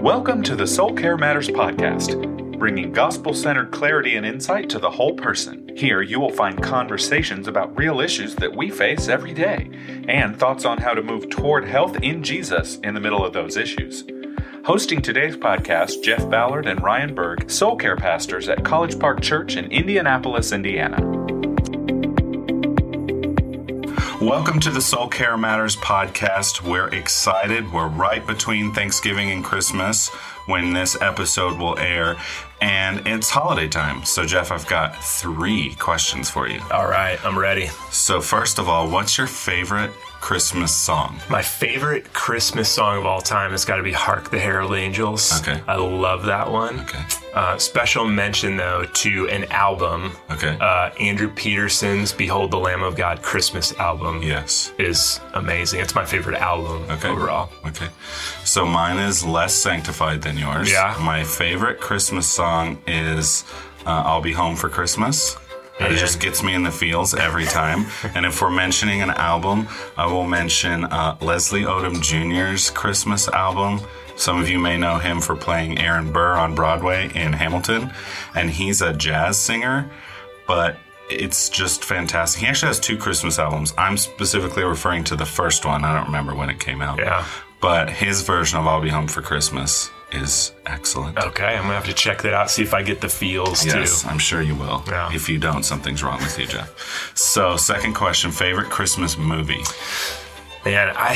Welcome to the Soul Care Matters podcast, bringing gospel centered clarity and insight to the whole person. Here, you will find conversations about real issues that we face every day and thoughts on how to move toward health in Jesus in the middle of those issues. Hosting today's podcast, Jeff Ballard and Ryan Berg, soul care pastors at College Park Church in Indianapolis, Indiana. Welcome to the Soul Care Matters podcast. We're excited. We're right between Thanksgiving and Christmas when this episode will air, and it's holiday time. So, Jeff, I've got three questions for you. All right, I'm ready. So, first of all, what's your favorite Christmas song? My favorite Christmas song of all time has got to be Hark the Herald Angels. Okay. I love that one. Okay. Uh, special mention, though, to an album. Okay. Uh, Andrew Peterson's Behold the Lamb of God Christmas album yes. is amazing. It's my favorite album Okay. overall. Okay. So mine is less sanctified than yours. Yeah. My favorite Christmas song is uh, I'll Be Home for Christmas. It just gets me in the feels every time. and if we're mentioning an album, I will mention uh, Leslie Odom Jr.'s Christmas album. Some of you may know him for playing Aaron Burr on Broadway in Hamilton. And he's a jazz singer, but it's just fantastic. He actually has two Christmas albums. I'm specifically referring to the first one. I don't remember when it came out. Yeah. But his version of I'll Be Home for Christmas is excellent. Okay, I'm to have to check that out, see if I get the feels, Yes, too. I'm sure you will. Yeah. If you don't, something's wrong with you, Jeff. So, second question favorite Christmas movie? Man, I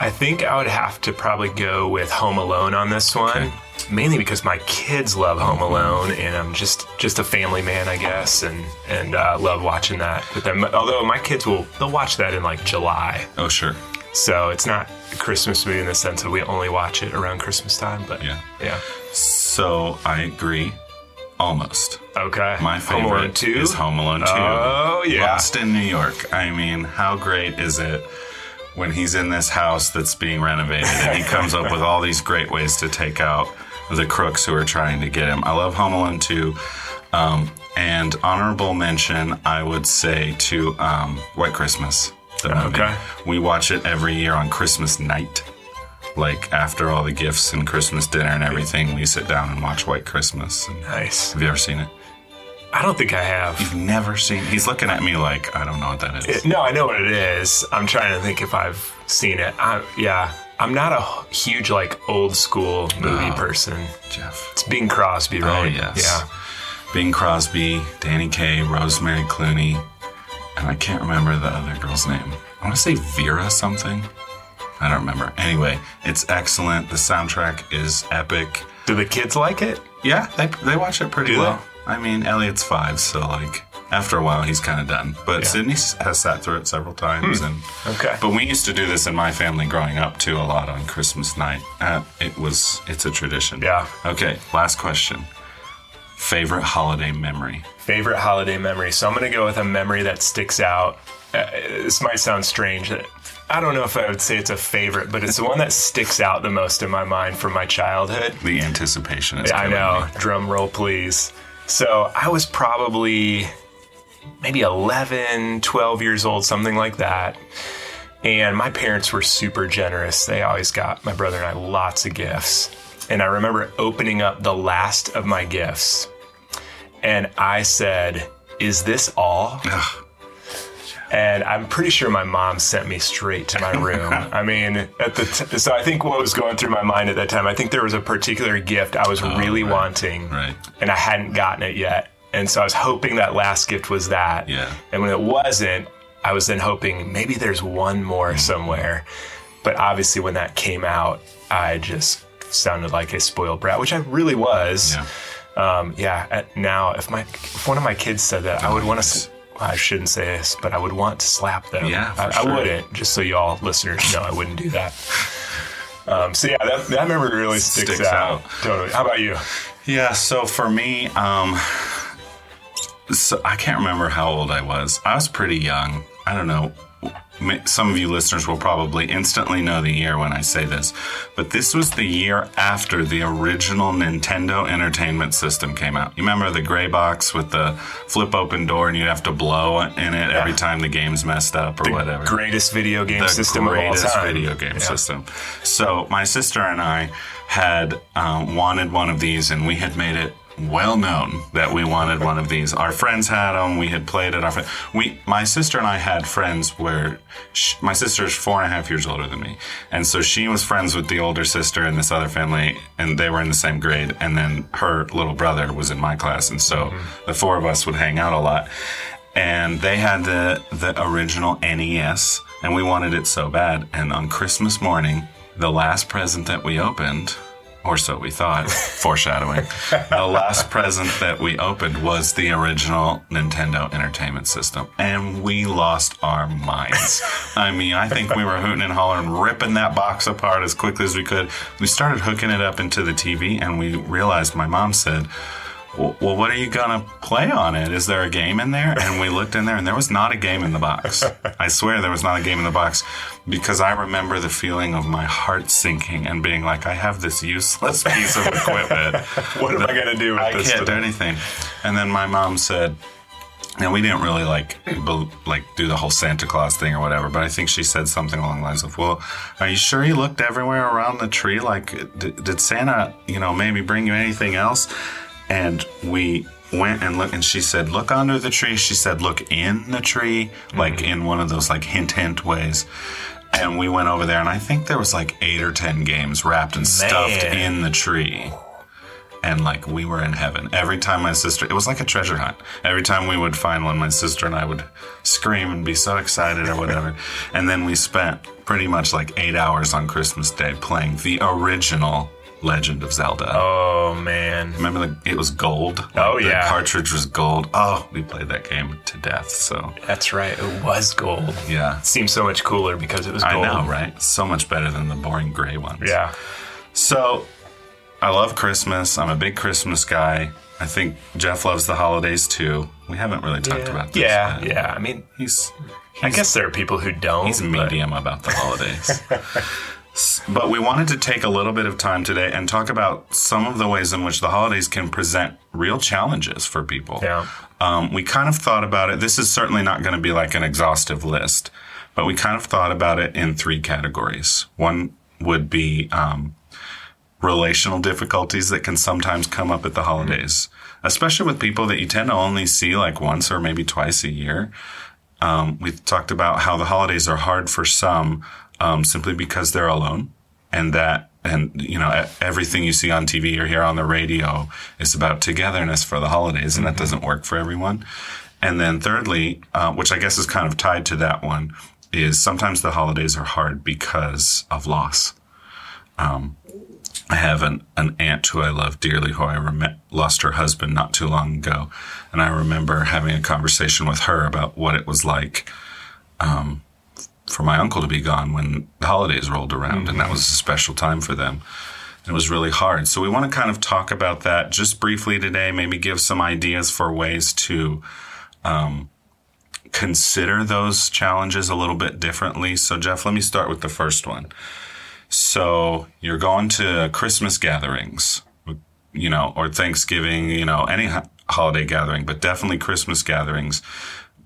I think I would have to probably go with Home Alone on this one. Okay. Mainly because my kids love Home Alone, and I'm just just a family man, I guess, and and uh, love watching that with them. Although my kids will they'll watch that in like July, Oh, sure. so it's not Christmas movie in the sense that we only watch it around Christmas time. But Yeah. yeah. So, I agree. Almost. Okay. My favorite Home Alone is Home Alone 2. Oh yeah. Lost in New York. I mean, how great is it when he's in this house that's being renovated and he comes up with all these great ways to take out the crooks who are trying to get him? I love Home Alone 2. Um, and honorable mention, I would say, to um, White Christmas. Um, okay. We watch it every year on Christmas night. Like after all the gifts and Christmas dinner and everything, we sit down and watch White Christmas. And Nice. have you ever seen it? I don't think I have. You've never seen. He's looking at me like I don't know what that is. No, I know what it is. I'm trying to think if I've seen it. I, yeah, I'm not a huge like old school movie Oh. person. Jeff. It's Bing Crosby, Oh right? yes. Yeah. Bing Crosby, Danny Kaye, Rosemary Clooney, and I can't remember the other girl's name. I want to say Vera something. I don't remember. Anyway, it's excellent. The soundtrack is epic. Do the kids like it? Yeah, they they watch it pretty Do they? well. I mean, Elliot's five, so like after a while he's kind of done. But Yeah. Sydney has sat through it several times, and Okay. But we used to do this in my family growing up too a lot on Christmas night. Uh, it was it's a tradition. Yeah. Okay, last question. Favorite holiday memory? Favorite holiday memory. So I'm going to go with a memory that sticks out. Uh, this might sound strange. I don't know if I would say it's a favorite, but it's the one that sticks out the most in my mind from my childhood. The anticipation is. Yeah, I know. me. Drum roll, please. So I was probably maybe 11, 12 years old, something like that. And my parents were super generous. They always got my brother and I lots of gifts. And I remember opening up the last of my gifts. And I said, Is this all? Ugh. and I'm pretty sure my mom sent me straight to my room. I mean, at the t- so I think what was going through my mind at that time, I think there was a particular gift I was really Oh, right, wanting, right. and I hadn't gotten it yet, and so I was hoping that last gift was that. Yeah. And when it wasn't, I was then hoping maybe there's one more Mm-hmm. somewhere. But obviously, when that came out, I just sounded like a spoiled brat, which I really was. Yeah. Um, yeah. Now, if my if one of my kids said that, I would want to. I shouldn't say this, but I would want to slap them. Yeah, I, sure. I wouldn't. Just so y'all listeners know, I wouldn't do that. Um, so yeah, that, that memory really sticks, Sticks out. out. Totally. How about you? Yeah, so for me, um, so I can't remember how old I was. I was pretty young. I don't know. Some of you listeners will probably instantly know the year when I say this, but this was the year after the original Nintendo Entertainment System came out. You remember the gray box with the flip open door and you'd have to blow in it every time the game's messed up or whatever? Greatest video game the system of all greatest time. video game Yeah. system. So my sister and I had um, wanted one of these, and we had made it well known that we wanted one of these. Our friends had them. We had played it. Our fri- we, my sister and I had friends where sh my sister is four and a half years older than me, and so she was friends with the older sister in this other family, and they were in the same grade. And then her little brother was in my class, and so mm-hmm. the four of us would hang out a lot and they had the the original NES, and we wanted it so bad. And on Christmas morning, the last present that we opened, or so we thought, foreshadowing, the last present that we opened was the original Nintendo Entertainment System, and we lost our minds. I mean, I think we were hooting and hollering, ripping that box apart as quickly as we could. We started hooking it up into the TV, and we realized my mom said well, what are you gonna play on it? Is there a game in there? And we looked in there, and there was not a game in the box. I swear there was not a game in the box because I remember the feeling of my heart sinking and being like, I have this useless piece of equipment. What am I gonna do with I this? can't do anything. And then my mom said, and we didn't really like bel- like do the whole Santa Claus thing or whatever, but I think she said something along the lines of, "Well, are you sure you looked everywhere around the tree? Like, did, did Santa, you know, maybe bring you anything else?" And we went and looked, and she said, "Look under the tree." She said, "Look in the tree," like mm-hmm. in one of those like hint hint ways. And we went over there, and I think there was like eight or ten games wrapped and stuffed in the tree. And like we were in heaven. Every time my sister it was like a treasure hunt. Every time we would find one my sister and i would scream and be so excited or whatever. And then we spent pretty much like eight hours on christmas day playing the original legend of zelda Oh man. remember the, it was gold Oh, the yeah. cartridge was gold oh we played that game to death so That's right. It was gold. yeah Seems so much cooler because it was i gold. know right so much better than the boring gray ones Yeah. So, I love Christmas. I'm a big Christmas guy. I think Jeff loves the holidays too. We haven't really talked about this. Yeah, but yeah. I mean, He's I guess there are people who don't. he's but- medium about the holidays. But we wanted to take a little bit of time today and talk about some of the ways in which the holidays can present real challenges for people. Yeah. Um, we kind of thought about it. This is certainly not going to be like an exhaustive list, but we kind of thought about it in three categories. One would be um, relational difficulties that can sometimes come up at the holidays, especially with people that you tend to only see like once or maybe twice a year. Um, we talked about how the holidays are hard for some um, simply because they're alone and that and you know everything you see on TV or hear on the radio is about togetherness for the holidays and that doesn't work for everyone. And then thirdly uh, which I guess is kind of tied to that one is sometimes the holidays are hard because of loss. Um, I have an, an aunt who I love dearly who I rem- lost her husband not too long ago. And I remember having a conversation with her about what it was like um, for my uncle to be gone when the holidays rolled around. And that was a special time for them. It was really hard. So we want to kind of talk about that just briefly today, maybe give some ideas for ways to um, consider those challenges a little bit differently. So, Jeff, let me start with the first one. So you're going to Christmas gatherings, you know, or Thanksgiving, you know, any ho- holiday gathering, but definitely Christmas gatherings.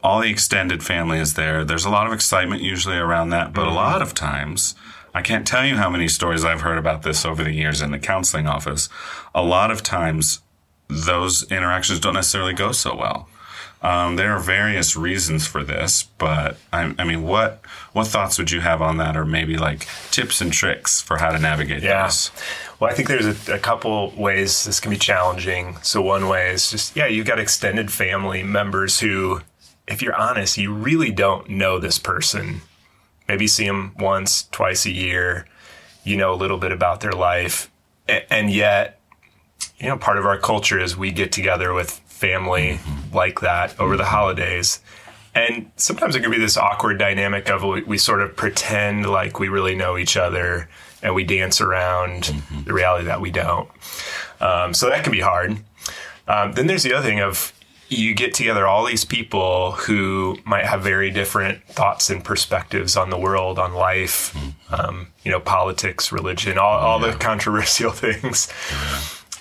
All the extended family is there. There's a lot of excitement usually around that, but a lot of times, I can't tell you how many stories I've heard about this over the years in the counseling office. A lot of times, those interactions don't necessarily go so well. Um, there are various reasons for this, but I, I mean, what what thoughts would you have on that, or maybe like tips and tricks for how to navigate Yeah. this? Well, I think there's a, a couple ways this can be challenging. So one way is just yeah, you've got extended family members who, if you're honest, you really don't know this person. Maybe see them once, twice a year. You know a little bit about their life, and yet, you know, part of our culture is we get together with family like that over the holidays. And sometimes it can be this awkward dynamic of we, we sort of pretend like we really know each other and we dance around the reality that we don't. Um, so that can be hard. Um, then there's the other thing of you get together all these people who might have very different thoughts and perspectives on the world, on life, um, you know, politics, religion, all, all the controversial things.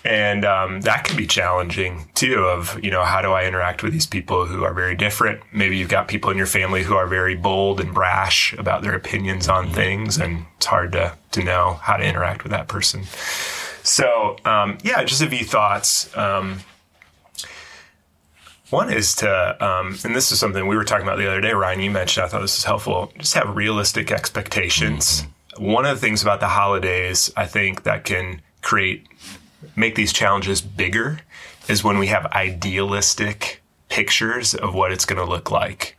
And um, that can be challenging too. Of you know, how do I interact with these people who are very different? Maybe you've got people in your family who are very bold and brash about their opinions on things, and it's hard to to know how to interact with that person. So um, yeah, just a few thoughts. Um, one is to, um, and this is something we were talking about the other day, Ryan. You mentioned, I thought this is helpful. Just have realistic expectations. One of the things about the holidays, I think, that can create, make these challenges bigger is when we have idealistic pictures of what it's going to look like.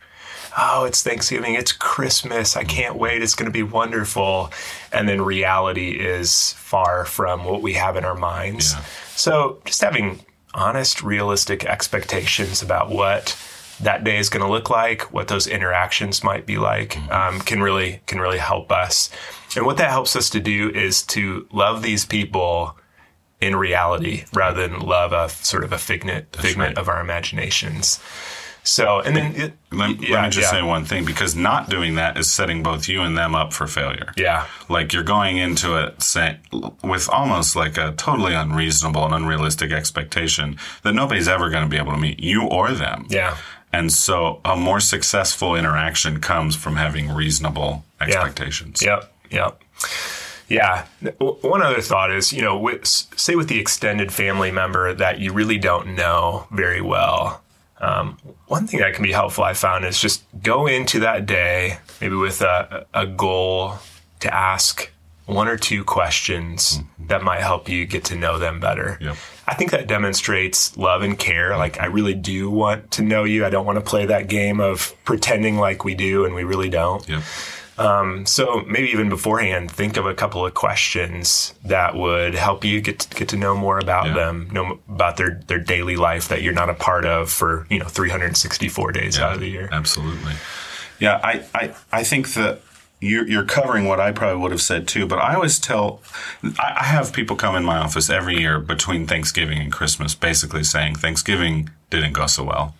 Oh, it's Thanksgiving, it's Christmas, I can't wait, it's going to be wonderful. And then reality is far from what we have in our minds. Yeah. So just having honest, realistic expectations about what that day is going to look like, what those interactions might be like, um, can really can really help us. And what that helps us to do is to love these people in reality rather than love a sort of a figment figment right. of our imaginations. So, and then it, Let, yeah, me just yeah. say one thing because not doing that is setting both you and them up for failure. Yeah. Like you're going into it say, with almost like a totally unreasonable and unrealistic expectation that nobody's ever going to be able to meet you or them. Yeah. And so a more successful interaction comes from having reasonable expectations. Yep. Yep. Yeah. One other thought is, you know, with, say with the extended family member that you really don't know very well. Um, one thing that can be helpful, I found, is just go into that day maybe with a, a goal to ask one or two questions that might help you get to know them better. Yep. I think that demonstrates love and care. Like, I really do want to know you. I don't want to play that game of pretending like we do and we really don't. Yep. Um, so maybe even beforehand, think of a couple of questions that would help you get to, get to know more about Yeah. them, know about their their daily life that you're not a part of for you know 364 days out of the year. Absolutely. Yeah, I, I, I think that you're, you're covering what I probably would have said too, but I always tell, I, I have people come in my office every year between Thanksgiving and Christmas, basically saying Thanksgiving didn't go so well,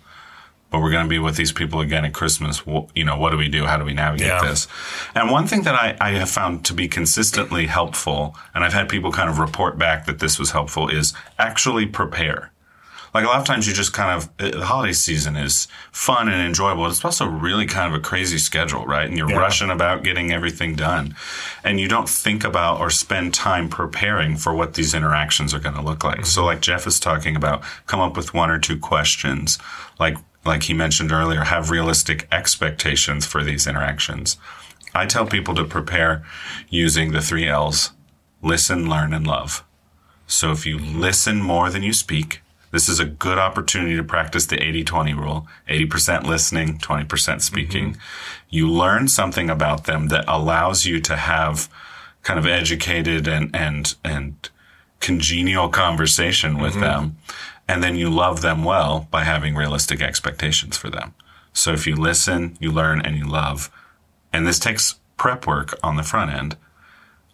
but we're going to be with these people again at Christmas. Wh- You know, what do we do? How do we navigate Yeah. this? And one thing that I, I have found to be consistently helpful, and I've had people kind of report back that this was helpful, is actually prepare like a lot of times you just kind of uh, the holiday season is fun and enjoyable. But it's also really kind of a crazy schedule, right? And you're Yeah. rushing about getting everything done, and you don't think about or spend time preparing for what these interactions are going to look like. So, like Jeff is talking about, come up with one or two questions, like like he mentioned earlier, have realistic expectations for these interactions. I tell people to prepare using the three L's: listen, learn, and love. So if you listen more than you speak, this is a good opportunity to practice the 80 20 rule 80% listening, 20% speaking. Mm-hmm. You learn something about them that allows you to have kind of educated and, and, and congenial conversation with mm-hmm. them. And then you love them well by having realistic expectations for them. So if you listen, you learn, and you love, and this takes prep work on the front end,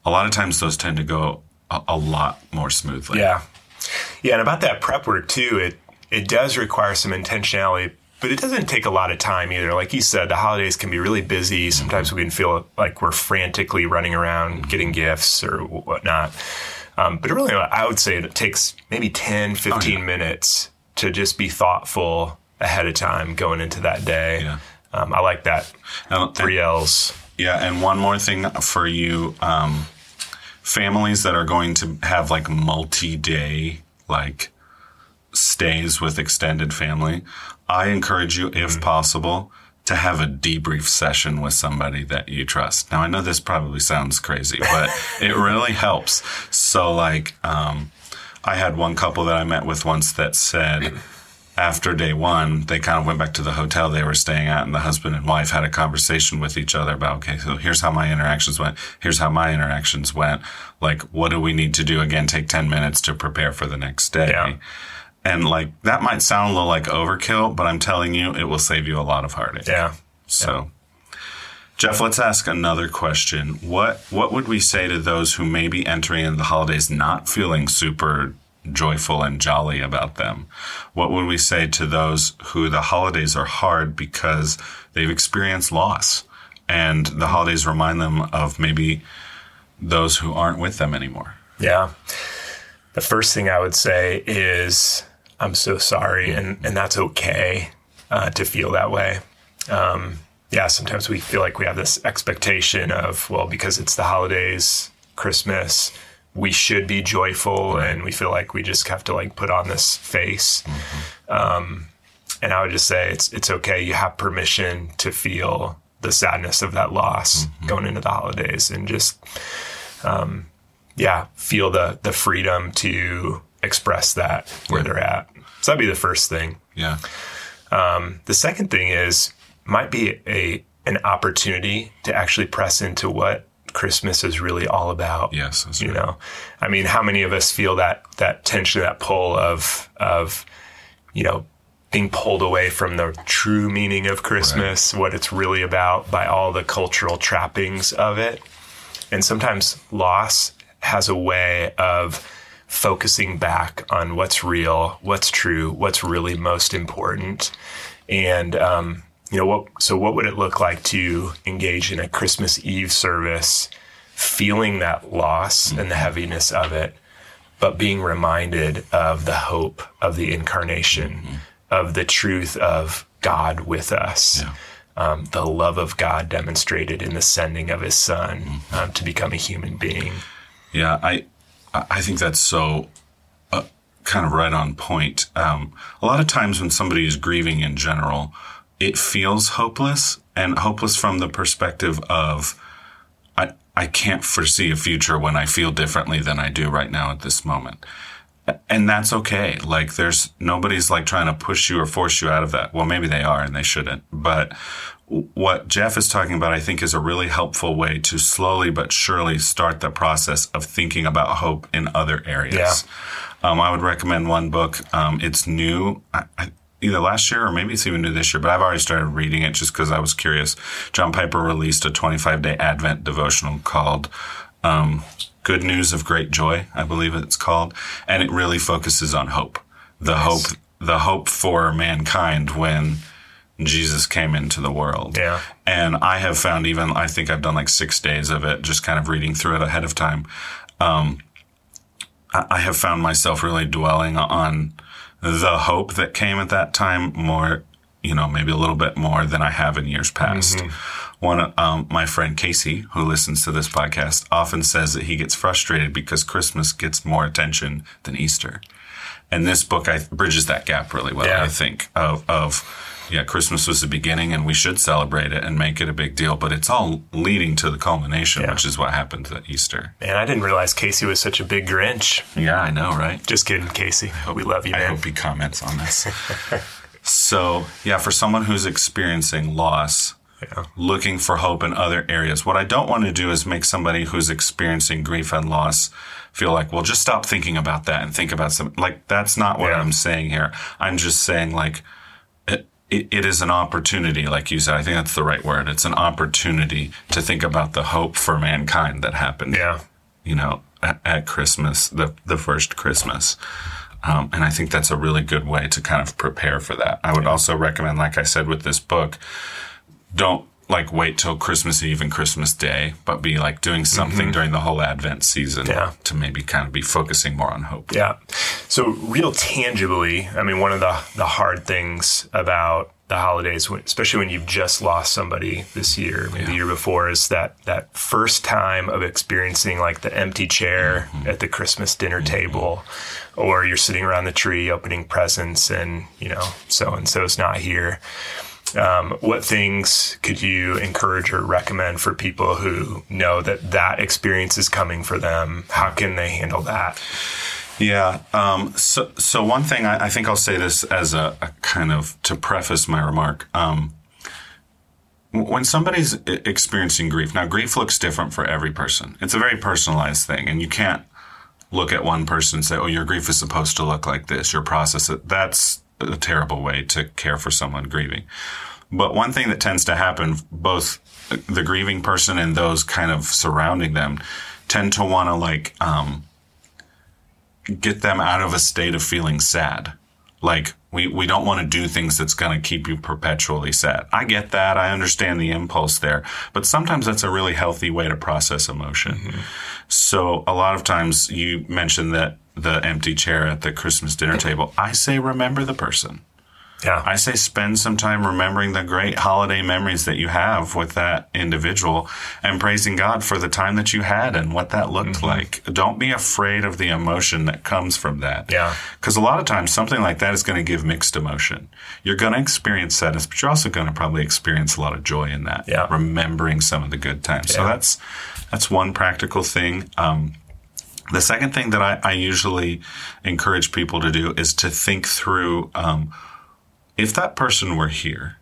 a lot of times those tend to go a, a lot more smoothly. Yeah, yeah, and about that prep work too, it it does require some intentionality, but it doesn't take a lot of time either. Like you said, the holidays can be really busy. Sometimes mm-hmm. we can feel like we're frantically running around getting gifts or whatnot. Um, but really, I would say it takes maybe 10, 15 minutes to just be thoughtful ahead of time going into that day. Yeah. Um, I like that. And- Three L's. Yeah, and one more thing for you, um, families that are going to have like multi-day like stays with extended family, I encourage you, if possible, to have a debrief session with somebody that you trust. Now, I know this probably sounds crazy, but it really helps. So, like, um, I had one couple that I met with once that said, after day one, they kind of went back to the hotel they were staying at, and the husband and wife had a conversation with each other about, okay, so here's how my interactions went. Here's how my interactions went. Like, what do we need to do? Again, take 10 minutes to prepare for the next day. Yeah. And like, that might sound a little like overkill, but I'm telling you, it will save you a lot of heartache. Yeah. So, Jeff, let's ask another question. What what would we say to those who may be entering in the holidays not feeling super joyful and jolly about them? What would we say to those who the holidays are hard because they've experienced loss and the holidays remind them of maybe those who aren't with them anymore? Yeah. The first thing I would say is, I'm so sorry, and, and that's okay uh, to feel that way. Um, yeah, sometimes we feel like we have this expectation of, well, because it's the holidays, Christmas, we should be joyful, right. and we feel like we just have to like put on this face. Mm-hmm. Um, and I would just say it's it's okay. You have permission to feel the sadness of that loss mm-hmm. going into the holidays, and just um, yeah, feel the the freedom to express that where yeah. they're at. So that'd be the first thing. Yeah. Um, the second thing is might be a an opportunity to actually press into what Christmas is really all about. Yes, you right. know, I mean, how many of us feel that that tension, that pull of of you know being pulled away from the true meaning of Christmas, right. what it's really about by all the cultural trappings of it, and sometimes loss has a way of focusing back on what's real, what's true, what's really most important, and um, you know what so what would it look like to engage in a christmas eve service feeling that loss and the heaviness of it but being reminded of the hope of the incarnation mm-hmm. of the truth of god with us yeah. um, the love of god demonstrated in the sending of his son mm-hmm. um, to become a human being yeah i i think that's so uh, kind of right on point um, a lot of times when somebody is grieving in general it feels hopeless and hopeless from the perspective of I, I can't foresee a future when I feel differently than I do right now at this moment. And that's okay. Like there's nobody's like trying to push you or force you out of that. Well, maybe they are and they shouldn't. But what Jeff is talking about, I think, is a really helpful way to slowly but surely start the process of thinking about hope in other areas. Yeah. Um, I would recommend one book. Um, it's new. I, I, either last year or maybe it's even new this year, but I've already started reading it just because I was curious. John Piper released a 25 day Advent devotional called um, Good News of Great Joy, I believe it's called. And it really focuses on hope. The nice. hope, the hope for mankind when Jesus came into the world. Yeah. And I have found even, I think I've done like six days of it, just kind of reading through it ahead of time. Um, I have found myself really dwelling on the hope that came at that time more, you know, maybe a little bit more than I have in years past. Mm-hmm. One, um, my friend Casey, who listens to this podcast, often says that he gets frustrated because Christmas gets more attention than Easter. And this book I, bridges that gap really well, yeah. I think, of, of yeah, Christmas was the beginning and we should celebrate it and make it a big deal, but it's all leading to the culmination, yeah. which is what happened at Easter. Man, I didn't realize Casey was such a big Grinch. Yeah, I know, right? Just kidding, Casey. we love you, man. I hope he comments on this. so, yeah, for someone who's experiencing loss, yeah. looking for hope in other areas, what I don't want to do is make somebody who's experiencing grief and loss feel like, well, just stop thinking about that and think about some, like, that's not what yeah. I'm saying here. I'm just saying, like, it, it is an opportunity, like you said. I think that's the right word. It's an opportunity to think about the hope for mankind that happened. Yeah. You know, at, at Christmas, the the first Christmas. Um, and I think that's a really good way to kind of prepare for that. I would also recommend, like I said with this book, don't like wait till Christmas Eve and Christmas Day, but be like doing something mm-hmm. during the whole Advent season yeah. to maybe kind of be focusing more on hope. Yeah. So real tangibly, I mean, one of the the hard things about the holidays, especially when you've just lost somebody this year, maybe yeah. the year before, is that that first time of experiencing like the empty chair mm-hmm. at the Christmas dinner mm-hmm. table, or you're sitting around the tree opening presents, and you know so and so's not here um, what things could you encourage or recommend for people who know that that experience is coming for them? How can they handle that? Yeah. Um, so, so one thing I, I, think I'll say this as a, a, kind of to preface my remark. Um, when somebody's experiencing grief, now grief looks different for every person. It's a very personalized thing, and you can't look at one person and say, "Oh, your grief is supposed to look like this." Your process that's a terrible way to care for someone grieving. But one thing that tends to happen, both the grieving person and those kind of surrounding them tend to want to like, um, get them out of a state of feeling sad. Like we, we don't want to do things that's going to keep you perpetually sad. I get that. I understand the impulse there, but sometimes that's a really healthy way to process emotion. Mm-hmm. So a lot of times you mentioned that the empty chair at the Christmas dinner table. I say remember the person. Yeah. I say spend some time remembering the great holiday memories that you have with that individual and praising God for the time that you had and what that looked mm-hmm. like. Don't be afraid of the emotion that comes from that. Yeah. Because a lot of times something like that is going to give mixed emotion. You're going to experience sadness, but you're also going to probably experience a lot of joy in that. Yeah. Remembering some of the good times. Yeah. So that's, that's one practical thing. Um, the second thing that I, I, usually encourage people to do is to think through, um, if that person were here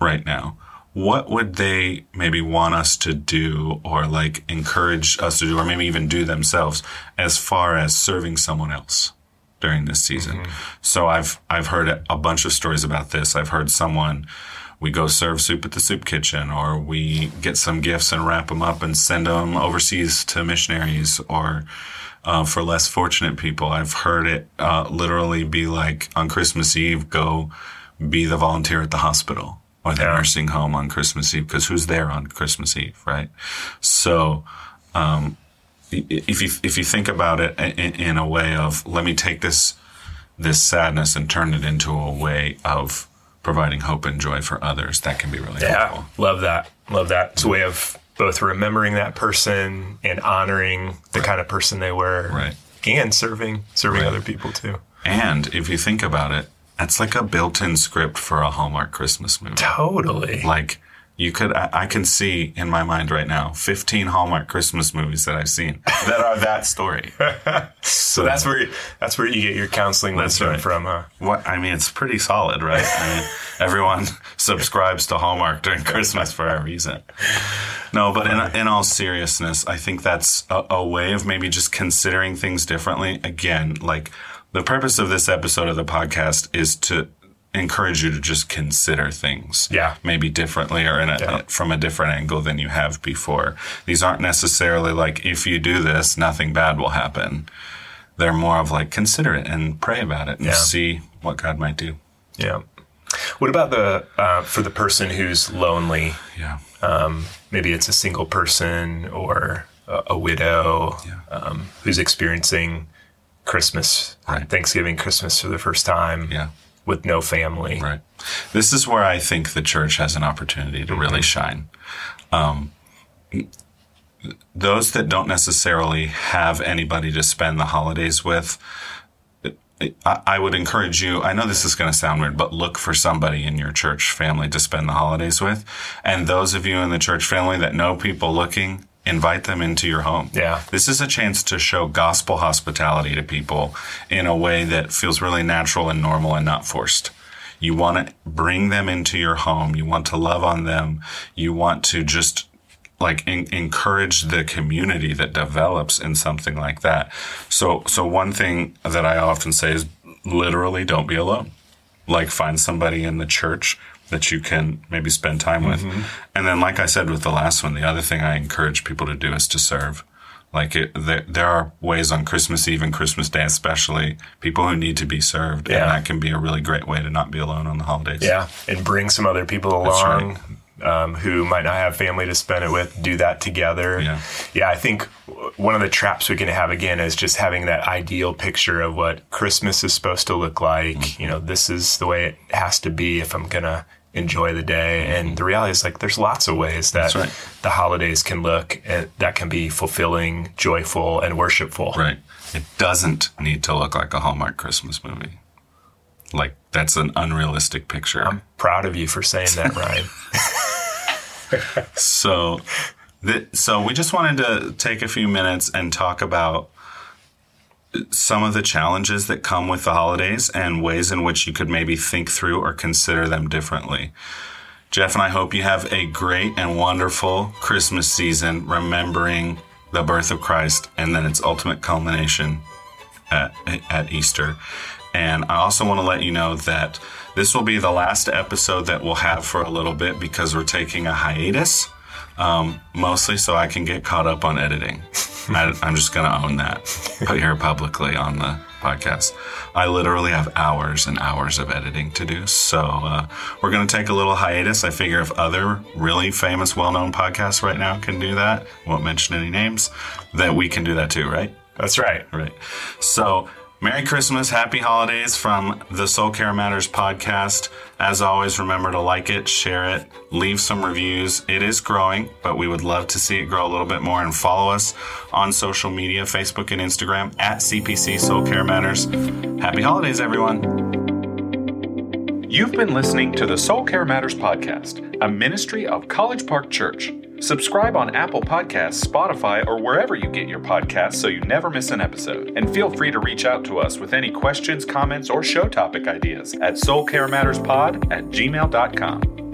right now, what would they maybe want us to do or like encourage us to do or maybe even do themselves as far as serving someone else during this season? Mm-hmm. So I've I've heard a bunch of stories about this. I've heard someone we go serve soup at the soup kitchen or we get some gifts and wrap them up and send them overseas to missionaries or uh, for less fortunate people. I've heard it uh, literally be like on Christmas Eve, go be the volunteer at the hospital or the yeah. nursing home on Christmas Eve because who's there on Christmas Eve, right? So, um, if you if you think about it in, in, a way of let me take this this sadness and turn it into a way of providing hope and joy for others, that can be really yeah, helpful. Love that. Love that. It's a way of both remembering that person and honoring the right. kind of person they were, right? And serving serving right. other people too. And if you think about it, that's like a built-in script for a Hallmark Christmas movie. Totally. Like you could, I, I, can see in my mind right now, 15 Hallmark Christmas movies that I've seen that are that story. so, so, that's where you, that's where you get your counseling wisdom right. from, huh? What I mean, it's pretty solid, right? I mean, everyone subscribes to Hallmark during Christmas for a reason. No, but in, in all seriousness, I think that's a, a way of maybe just considering things differently. Again, like the purpose of this episode of the podcast is to encourage you to just consider things yeah maybe differently or a, yeah. from a different angle than you have before these aren't necessarily like if you do this nothing bad will happen they're more of like consider it and pray about it and yeah. see what god might do yeah what about the uh, for the person who's lonely yeah um, maybe it's a single person or a, a widow yeah. um, who's experiencing Christmas, right. Thanksgiving, Christmas for the first time. Yeah. With no family. Right. This is where I think the church has an opportunity to mm-hmm. really shine. Um, those that don't necessarily have anybody to spend the holidays with, I would encourage you. I know this is going to sound weird, but look for somebody in your church family to spend the holidays with. And those of you in the church family that know people looking, invite them into your home. Yeah. This is a chance to show gospel hospitality to people in a way that feels really natural and normal and not forced. You want to bring them into your home. You want to love on them. You want to just like in, encourage the community that develops in something like that. So, so one thing that I often say is literally don't be alone. Like find somebody in the church that you can maybe spend time with. Mm-hmm. And then, like I said with the last one, the other thing I encourage people to do is to serve. Like it, there, there are ways on Christmas Eve and Christmas Day, especially people who need to be served, yeah. and that can be a really great way to not be alone on the holidays. Yeah, and bring some other people along. Um, who might not have family to spend it with, do that together. Yeah. yeah, I think one of the traps we can have again is just having that ideal picture of what Christmas is supposed to look like. Mm-hmm. You know, this is the way it has to be if I'm going to enjoy the day. And the reality is, like, there's lots of ways that right. the holidays can look and that can be fulfilling, joyful, and worshipful. Right. It doesn't need to look like a Hallmark Christmas movie. Like, that's an unrealistic picture. I'm proud of you for saying that, Ryan. so, th- so we just wanted to take a few minutes and talk about some of the challenges that come with the holidays and ways in which you could maybe think through or consider them differently. Jeff and I hope you have a great and wonderful Christmas season, remembering the birth of Christ and then its ultimate culmination at, at Easter. And I also want to let you know that this will be the last episode that we'll have for a little bit because we're taking a hiatus, um, mostly so I can get caught up on editing. I, I'm just going to own that here publicly on the podcast. I literally have hours and hours of editing to do. So uh, we're going to take a little hiatus. I figure if other really famous, well known podcasts right now can do that, won't mention any names, that we can do that too, right? That's right. Right. So Merry Christmas, Happy Holidays from the Soul Care Matters podcast. As always, remember to like it, share it, leave some reviews. It is growing, but we would love to see it grow a little bit more and follow us on social media, Facebook and Instagram at CPC Soul Care Matters. Happy holidays, everyone. You've been listening to the Soul Care Matters podcast, a ministry of College Park Church. Subscribe on Apple Podcasts, Spotify, or wherever you get your podcasts so you never miss an episode. And feel free to reach out to us with any questions, comments, or show topic ideas at soulcarematterspod at gmail.com.